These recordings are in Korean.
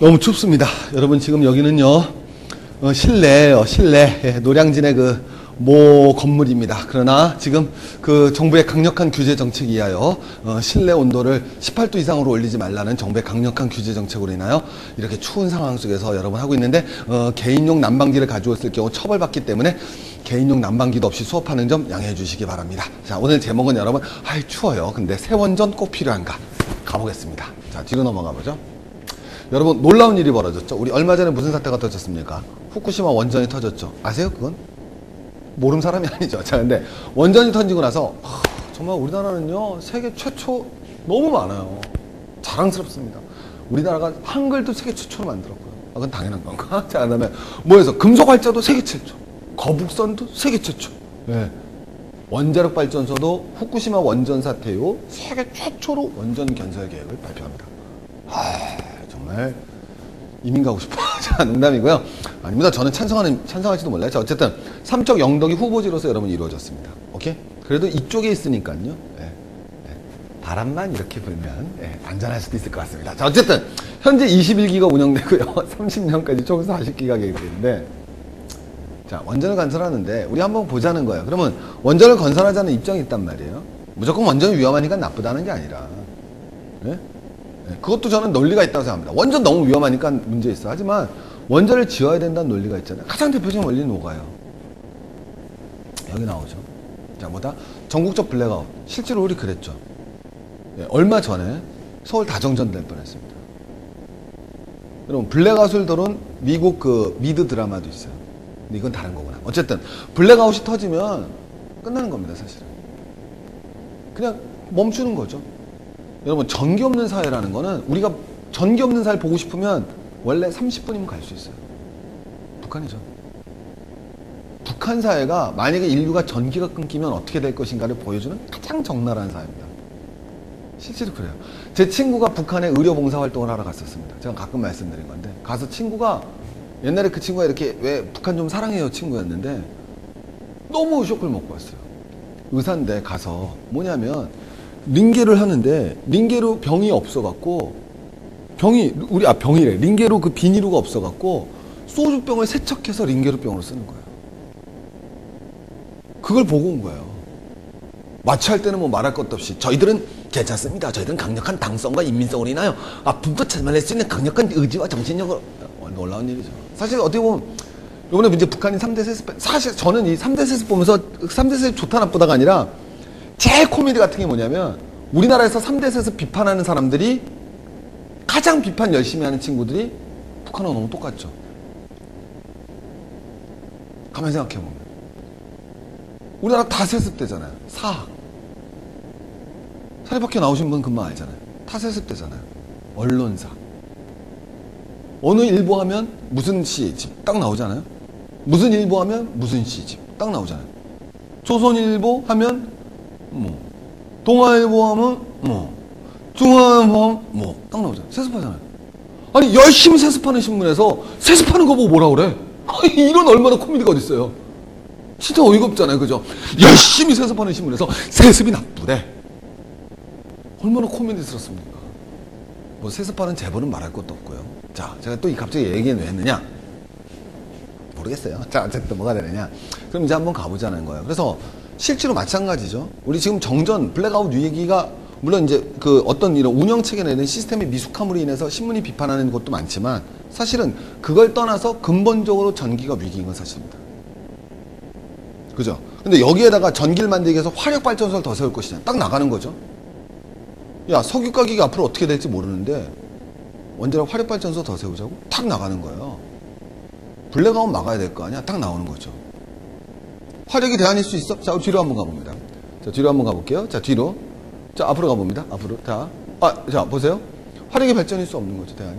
어, 너무 춥습니다. 여러분 지금 여기는요 어, 실내예요. 실내 예, 노량진의 그 모 건물입니다. 그러나 지금 그 정부의 강력한 규제 정책에 의하여 어, 실내 온도를 18도 이상으로 올리지 말라는 정부의 강력한 규제 정책으로 인하여 이렇게 추운 상황 속에서 여러분 하고 있는데 어, 개인용 난방기를 가져왔을 경우 처벌받기 때문에 개인용 난방기도 없이 수업하는 점 양해해 주시기 바랍니다. 자 오늘 제목은 여러분 아이 추워요. 근데 세원전 꼭 필요한가 가보겠습니다. 자 뒤로 넘어가 보죠. 여러분 놀라운 일이 벌어졌죠. 우리 얼마 전에 무슨 사태가 터졌습니까? 후쿠시마 원전이 터졌죠. 아세요 그건? 모르는 사람이 아니죠. 자 근데 원전이 터지고 나서 하, 정말 우리나라는요 세계 최초 너무 많아요. 자랑스럽습니다. 우리나라가 한글도 세계 최초로 만들었고요. 아, 그건 당연한 건가? 자 그다음에 뭐해서 금속 활자도 세계 최초, 거북선도 세계 최초. 예. 원자력 발전소도 후쿠시마 원전 사태 이후 세계 최초로 원전 건설 계획을 발표합니다. 아, 정말 이민 가고 싶어. 자, 농담이고요. 아닙니다. 저는 찬성하는, 찬성할지도 몰라요. 자, 어쨌든, 삼척 영덕이 후보지로서 여러분 이루어졌습니다. 오케이? 그래도 이쪽에 있으니까요. 예, 예. 바람만 이렇게 불면, 예, 안전할 수도 있을 것 같습니다. 자, 어쨌든, 현재 21기가 운영되고요. 30년까지 총 40기가 계획되는데, 자, 원전을 건설하는데, 우리 한번 보자는 거예요. 그러면, 원전을 건설하자는 입장이 있단 말이에요. 무조건 원전이 위험하니까 나쁘다는 게 아니라, 예? 네, 그것도 저는 논리가 있다고 생각합니다. 원전 너무 위험하니까 문제 있어. 하지만 원전을 지어야 된다는 논리가 있잖아요. 가장 대표적인 논리는 뭐가요? 여기 나오죠. 자, 뭐다? 전국적 블랙아웃. 실제로 우리 그랬죠. 예, 얼마 전에 서울 대정전 될 뻔했습니다. 여러분, 블랙아웃을 다룬 미국 그 미드 드라마도 있어요. 근데 이건 다른 거구나. 어쨌든, 블랙아웃이 터지면 끝나는 겁니다, 사실은. 그냥 멈추는 거죠. 여러분 전기 없는 사회라는 거는 우리가 전기 없는 사회 보고 싶으면 원래 30분이면 갈 수 있어요. 북한이죠. 북한 사회가 만약에 인류가 전기가 끊기면 어떻게 될 것인가를 보여주는 가장 적나라한 사회입니다. 실제로 그래요. 제 친구가 북한에 의료 봉사 활동을 하러 갔었습니다. 제가 가끔 말씀드린 건데 가서 친구가 옛날에 그 친구가 이렇게 왜 북한 좀 사랑해요 친구였는데 너무 쇼크를 먹고 왔어요. 의사인데 가서 뭐냐면 링게를 하는데 링게로 병이 없어갖고 병이 우리 아 병이래 링게로 그 비닐루가 없어갖고 소주병을 세척해서 링게로 병으로 쓰는 거예요. 그걸 보고 온 거예요. 마취할 때는 뭐 말할 것도 없이 저희들은 괜찮습니다. 저희들은 강력한 당성과 인민성으로 인하여 아픔도 참아낼 수 있는 강력한 의지와 정신력을 어, 놀라운 일이죠. 사실 어떻게 보면 이번에 이제 북한이 3대 세습 사실 저는 이 3대 세습 보면서 3대 세습 좋다 나쁘다가 아니라 제일 코미디 같은 게 뭐냐면 우리나라에서 3대 세습 비판하는 사람들이 가장 비판 열심히 하는 친구들이 북한하고 너무 똑같죠. 가만히 생각해보면. 우리나라 다 세습되잖아요. 사학. 사회밖에 나오신 분 금방 알잖아요. 다 세습되잖아요. 언론사. 어느 일보 하면 무슨 시 집 딱 나오잖아요. 무슨 일보 하면 무슨 시 집 딱 나오잖아요. 조선일보 하면 뭐 동아일보 하면 뭐 중앙일보 하면 뭐딱 나오잖아요. 세습하잖아요. 아니 열심히 세습하는 신문에서 세습하는 거 보고 뭐라 그래? 이런 얼마나 코미디가 어딨어요. 진짜 어이가 없잖아요. 그죠? 열심히 세습하는 신문에서 세습이 나쁘대. 얼마나 코미디스럽습니까? 뭐 세습하는 재벌은 말할 것도 없고요. 자, 제가 또 이 갑자기 얘기는 왜 했느냐? 모르겠어요. 자, 어쨌든 뭐가 되느냐? 그럼 이제 한번 가보자는 거예요. 그래서 실제로 마찬가지죠. 우리 지금 정전, 블랙아웃 위기가 물론 이제 그 어떤 이런 운영 체계 내는 시스템의 미숙함으로 인해서 신문이 비판하는 것도 많지만 사실은 그걸 떠나서 근본적으로 전기가 위기인 건 사실입니다. 그죠? 근데 여기에다가 전기를 만들기 위해서 화력 발전소를 더 세울 것이냐. 딱 나가는 거죠. 야, 석유 가격이 앞으로 어떻게 될지 모르는데 원자력 화력 발전소 더 세우자고 탁 나가는 거예요. 블랙아웃 막아야 될 거 아니야? 딱 나오는 거죠. 화력이 대안일 수 있어? 자, 뒤로 한번 가봅니다. 자, 뒤로 한번 가볼게요. 자, 뒤로. 자, 앞으로 가봅니다. 앞으로. 자, 아, 자, 보세요. 화력이 발전일 수 없는 거죠, 대안이.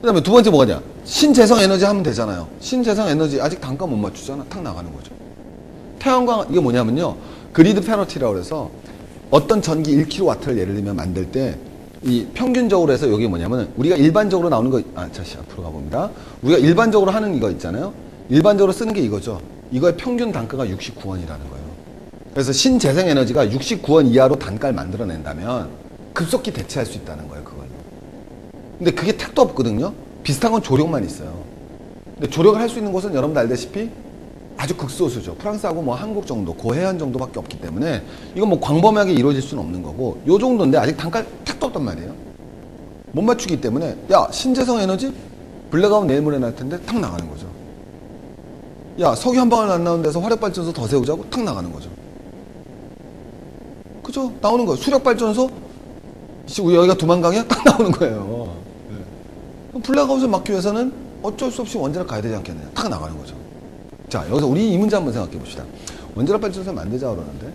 그 다음에 두 번째 뭐가냐? 신재생 에너지 하면 되잖아요. 신재생 에너지 아직 단가 못 맞추잖아. 탁 나가는 거죠. 태양광, 이게 뭐냐면요. 그리드 페너티라고 해서 어떤 전기 1kW를 예를 들면 만들 때 이 평균적으로 해서 여기 뭐냐면 우리가 일반적으로 나오는 거, 아, 다시 앞으로 가봅니다. 우리가 일반적으로 하는 이거 있잖아요. 일반적으로 쓰는 게 이거죠. 이거의 평균 단가가 69원이라는 거예요. 그래서 신재생 에너지가 69원 이하로 단가를 만들어낸다면 급속히 대체할 수 있다는 거예요, 그걸. 근데 그게 택도 없거든요. 비슷한 건 조력만 있어요. 근데 조력을 할 수 있는 곳은 여러분들 알다시피 아주 극소수죠. 프랑스하고 뭐 한국 정도, 고해안 정도밖에 없기 때문에 이건 뭐 광범위하게 이루어질 수는 없는 거고 요 정도인데 아직 단가 택도 없단 말이에요. 못 맞추기 때문에 야 신재생 에너지 블랙아웃 내일 모레 날 텐데 탁 나가는 거죠. 야 석유 한 방울 안 나오는 데서 화력발전소 더 세우자고 탁 나가는 거죠. 그죠? 나오는 거예요. 수력발전소 씨, 우리 여기가 두만강이야? 딱 나오는 거예요. 네. 그럼 블랙아웃을 막기 위해서는 어쩔 수 없이 원자력 가야 되지 않겠느냐. 탁 나가는 거죠. 자, 여기서 우리 이 문제 한번 생각해 봅시다. 원자력 발전소 만들자 그러는데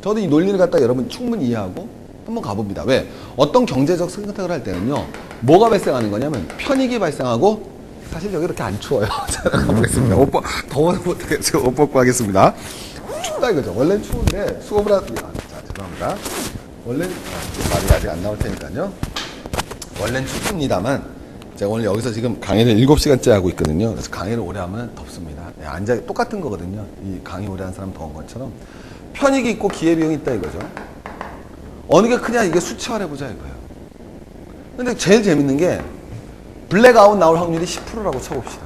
저도 이 논리를 갖다 여러분 충분히 이해하고 한번 가봅니다. 왜? 어떤 경제적 선택을 할 때는요, 뭐가 발생하는 거냐면 편익이 발생하고 사실 여기 이렇게 안 추워요. 자, 가보겠습니다. 옷 벗, 더워서 못하겠죠. 옷 벗고 하겠습니다. 춥다 이거죠. 원래는 추운데 수업을 하, 아, 자, 죄송합니다. 원래는, 아, 말이 아직 안 나올 테니까요. 원래는 춥습니다만 제가 오늘 여기서 지금 강의를 7시간째 하고 있거든요. 그래서 강의를 오래 하면 덥습니다. 네, 앉아 똑같은 거거든요. 이 강의 오래 한 사람 더운 것처럼 편익이 있고 기회비용이 있다 이거죠. 어느 게 크냐 이게 수치화해 보자 이거예요. 근데 제일 재밌는 게 블랙아웃 나올 확률이 10%라고 쳐봅시다.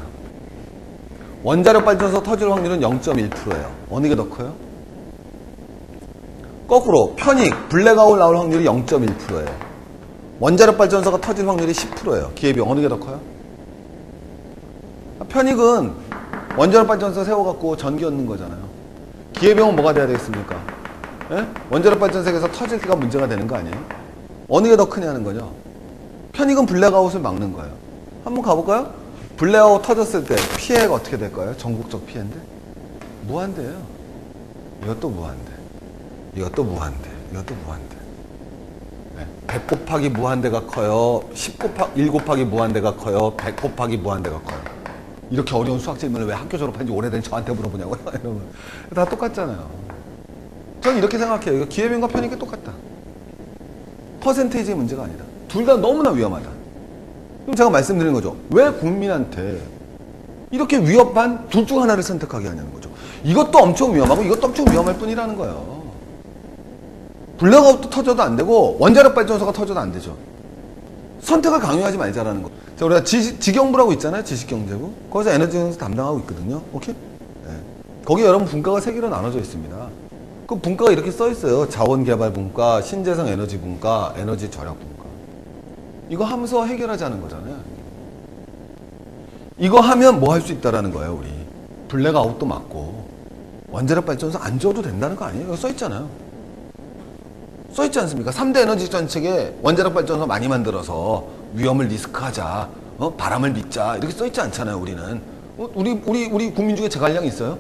원자력 발전소 터질 확률은 0.1%예요. 어느 게 더 커요? 거꾸로 편익 블랙아웃 나올 확률이 0.1%예요. 원자력 발전소가 터질 확률이 10%예요. 기회비용 어느 게 더 커요? 편익은 원자력 발전소 세워갖고 전기 얻는 거잖아요. 기회비용은 뭐가 돼야 되겠습니까? 예? 원자력 발전소에서 터질 때가 문제가 되는 거 아니에요? 어느 게 더 크냐는 거죠. 편익은 블랙아웃을 막는 거예요. 한번 가볼까요? 블랙아웃 터졌을 때 피해가 어떻게 될까요? 전국적 피해인데? 무한대예요. 이것도 무한대. 이것도 무한대. 이것도 무한대. 네. 100 곱하기 무한대가 커요. 10 곱하기 1 곱하기 무한대가 커요. 100 곱하기 무한대가 커요. 이렇게 어려운 수학 질문을 왜 학교 졸업한 지 오래된 저한테 물어보냐고요. 여러분. 다 똑같잖아요. 전 이렇게 생각해요. 기회비용과 편익이 똑같다. 퍼센테이지의 문제가 아니다. 둘 다 너무나 위험하다. 그럼 제가 말씀드리는 거죠. 왜 국민한테 이렇게 위협한 둘 중 하나를 선택하게 하냐는 거죠. 이것도 엄청 위험하고 이것도 엄청 위험할 뿐이라는 거예요. 블랙아웃도 터져도 안 되고 원자력 발전소가 터져도 안 되죠. 선택을 강요하지 말자라는 거. 자, 우리가 지, 지경부라고 있잖아요. 지식경제부. 거기서 에너지 경제 담당하고 있거든요. 오케이? 네. 거기 여러분 분과가 세 개로 나눠져 있습니다. 그 분과가 이렇게 써 있어요. 자원개발 분과, 신재생 에너지 분과, 에너지 절약 분과. 이거 하면서 해결하자는 거잖아요. 이거 하면 뭐 할 수 있다라는 거예요, 우리. 블랙아웃도 막고, 원자력 발전소 안 지어도 된다는 거 아니에요? 써 있잖아요. 써 있지 않습니까? 3대 에너지 정책에 원자력 발전소 많이 만들어서 위험을 리스크하자, 어? 바람을 믿자 이렇게 써 있지 않잖아요. 우리는 어? 우리 우리 우리 국민 중에 제갈량 있어요?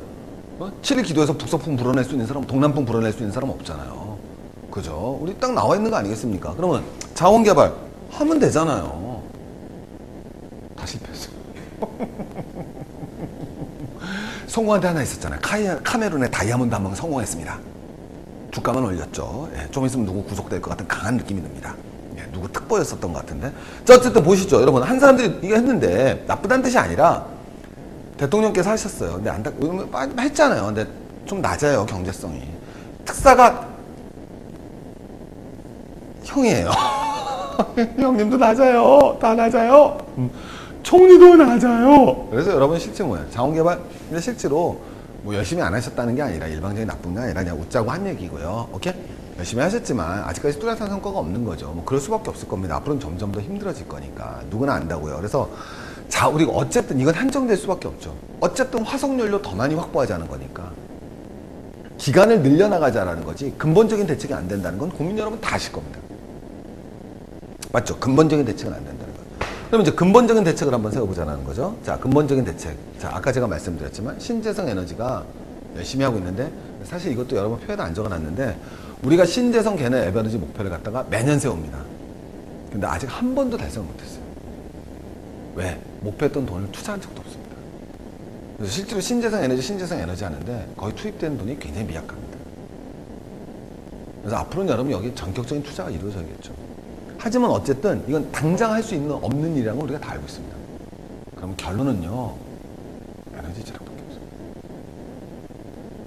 어? 7일 기도에서 북서풍 불어낼 수 있는 사람, 동남풍 불어낼 수 있는 사람 없잖아요. 그죠? 우리 딱 나와 있는 거 아니겠습니까? 그러면 자원 개발 하면 되잖아요. 다 실패했어. 성공한 데 하나 있었잖아요. 카이- 카메룬의 다이아몬드 한번 성공했습니다. 주가만 올렸죠. 예, 좀 있으면 누구 구속될 것 같은 강한 느낌이 듭니다. 예, 누구 특보였었던 것 같은데. 자, 어쨌든 보시죠. 여러분, 한 사람들이 이거 했는데 나쁘다는 뜻이 아니라 대통령께서 하셨어요. 근데 안타, 했잖아요. 근데 좀 낮아요, 경제성이. 특사가 형이에요. 형님도 낮아요. 다 낮아요. 음, 총리도 낮아요. 그래서 여러분 실제 뭐예요? 자원개발. 근데 실제로 뭐 열심히 안 하셨다는 게 아니라 일방적인 나쁜 게 아니라 그냥 웃자고 한 얘기고요. 오케이? 열심히 하셨지만 아직까지 뚜렷한 성과가 없는 거죠. 뭐 그럴 수밖에 없을 겁니다. 앞으로는 점점 더 힘들어질 거니까 누구나 안다고요. 그래서 자 우리가 어쨌든 이건 한정될 수밖에 없죠. 어쨌든 화석 연료 더 많이 확보하자는 거니까 기간을 늘려나가자라는 거지 근본적인 대책이 안 된다는 건 국민 여러분 다 아실 겁니다. 맞죠? 근본적인 대책은 안 된다는 거. 그럼 이제 근본적인 대책을 한번 세워보자는 거죠. 자, 근본적인 대책. 자, 아까 제가 말씀드렸지만 신재생 에너지가 열심히 하고 있는데 사실 이것도 여러분 표에도 안 적어놨는데 우리가 신재생 개념 에너지 목표를 갖다가 매년 세웁니다. 근데 아직 한 번도 달성을 못했어요. 왜? 목표했던 돈을 투자한 적도 없습니다. 그래서 실제로 신재생 에너지, 신재생 에너지 하는데 거의 투입된 돈이 굉장히 미약합니다. 그래서 앞으로는 여러분 여기 전격적인 투자가 이루어져야겠죠. 하지만 어쨌든 이건 당장 할 수 있는 없는 일이라는 걸 우리가 다 알고 있습니다. 그럼 결론은요. 에너지 절약밖에 없어요.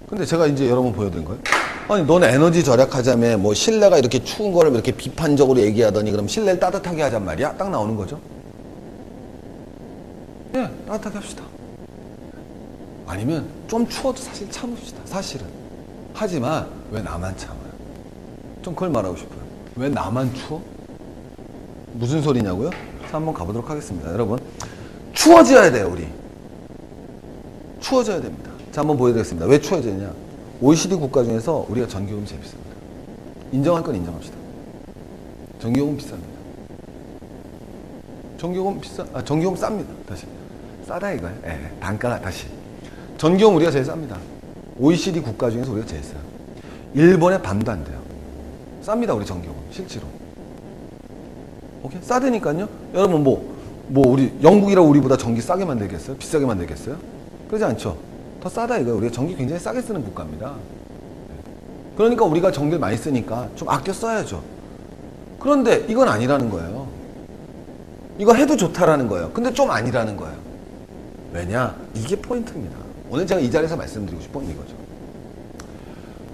근데 제가 이제 여러분 보여드린 거예요. 아니, 넌 에너지 절약하자며 뭐 실내가 이렇게 추운 거를 이렇게 비판적으로 얘기하더니 그럼 실내를 따뜻하게 하잔 말이야? 딱 나오는 거죠. 예, 따뜻하게 합시다. 아니면 좀 추워도 사실 참읍시다. 사실은. 하지만 왜 나만 참아요? 좀 그걸 말하고 싶어요. 왜 나만 추워? 무슨 소리냐고요? 자, 한번 가보도록 하겠습니다. 여러분, 추워져야 돼요, 우리. 추워져야 됩니다. 자, 한번 보여드리겠습니다. 왜 추워지느냐? OECD 국가 중에서 우리가 전기요금 제일 비쌉니다. 인정할 건 인정합시다. 전기요금 비쌉니다. 전기요금 비싸, 아, 전기요금 쌉니다. 다시. 싸다 이거예요. 예, 단가가 다시. 전기요금 우리가 제일 쌉니다. OECD 국가 중에서 우리가 제일 싸요. 일본의 반도 안 돼요. 쌉니다, 우리 전기요금. 실제로. 오케이? 싸다니까요. 여러분 뭐, 뭐 우리 영국이라 우리보다 전기 싸게 만들겠어요? 비싸게 만들겠어요? 그러지 않죠. 더 싸다 이거예요. 우리가 전기 굉장히 싸게 쓰는 국가입니다. 그러니까 우리가 전기를 많이 쓰니까 좀 아껴 써야죠. 그런데 이건 아니라는 거예요. 이거 해도 좋다라는 거예요. 근데 좀 아니라는 거예요. 왜냐? 이게 포인트입니다. 오늘 제가 이 자리에서 말씀드리고 싶은 건 이거죠.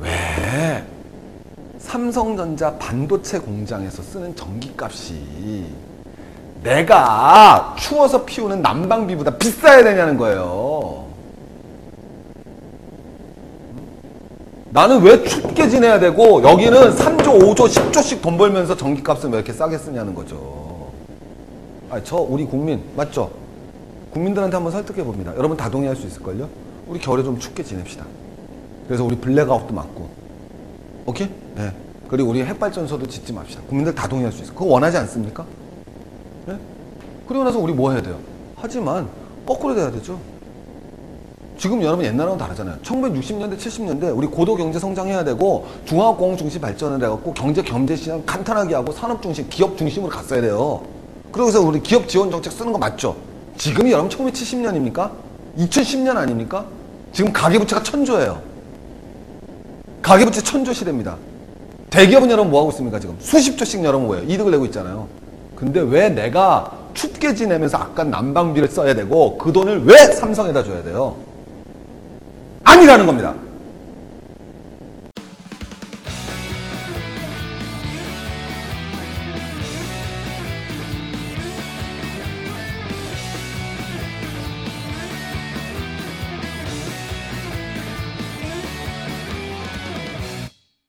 왜 삼성전자 반도체 공장에서 쓰는 전기값이 내가 추워서 피우는 난방비보다 비싸야 되냐는 거예요. 나는 왜 춥게 지내야 되고 여기는 3조, 5조, 10조씩 돈 벌면서 전기값을 왜 이렇게 싸게 쓰냐는 거죠. 아, 저 우리 국민 맞죠? 국민들한테 한번 설득해 봅니다. 여러분 다 동의할 수 있을걸요? 우리 겨울에 좀 춥게 지냅시다. 그래서 우리 블랙아웃도 맞고, 오케이? 네. 그리고 우리 핵발전소도 짓지 맙시다. 국민들 다 동의할 수 있어. 그거 원하지 않습니까? 네? 그리고 나서 우리 뭐 해야 돼요? 하지만 거꾸로 돼야 되죠. 지금 여러분 옛날하고는 다르잖아요. 1960년대, 70년대 우리 고도 경제 성장해야 되고 중화공업 중심 발전을 해갖고 경제 경제 시장 간단하게 하고 산업 중심, 기업 중심으로 갔어야 돼요. 그러고서 우리 기업 지원 정책 쓰는 거 맞죠? 지금이 여러분 1970년입니까? 2010년 아닙니까? 지금 가계부채가 천조예요. 가계부채 천조 시대입니다. 대기업은 여러분 뭐 하고 있습니까 지금? 수십 조씩 여러분 뭐예요? 이득을 내고 있잖아요. 근데 왜 내가 춥게 지내면서 아까 난방비를 써야 되고 그 돈을 왜 삼성에다 줘야 돼요? 아니라는 겁니다.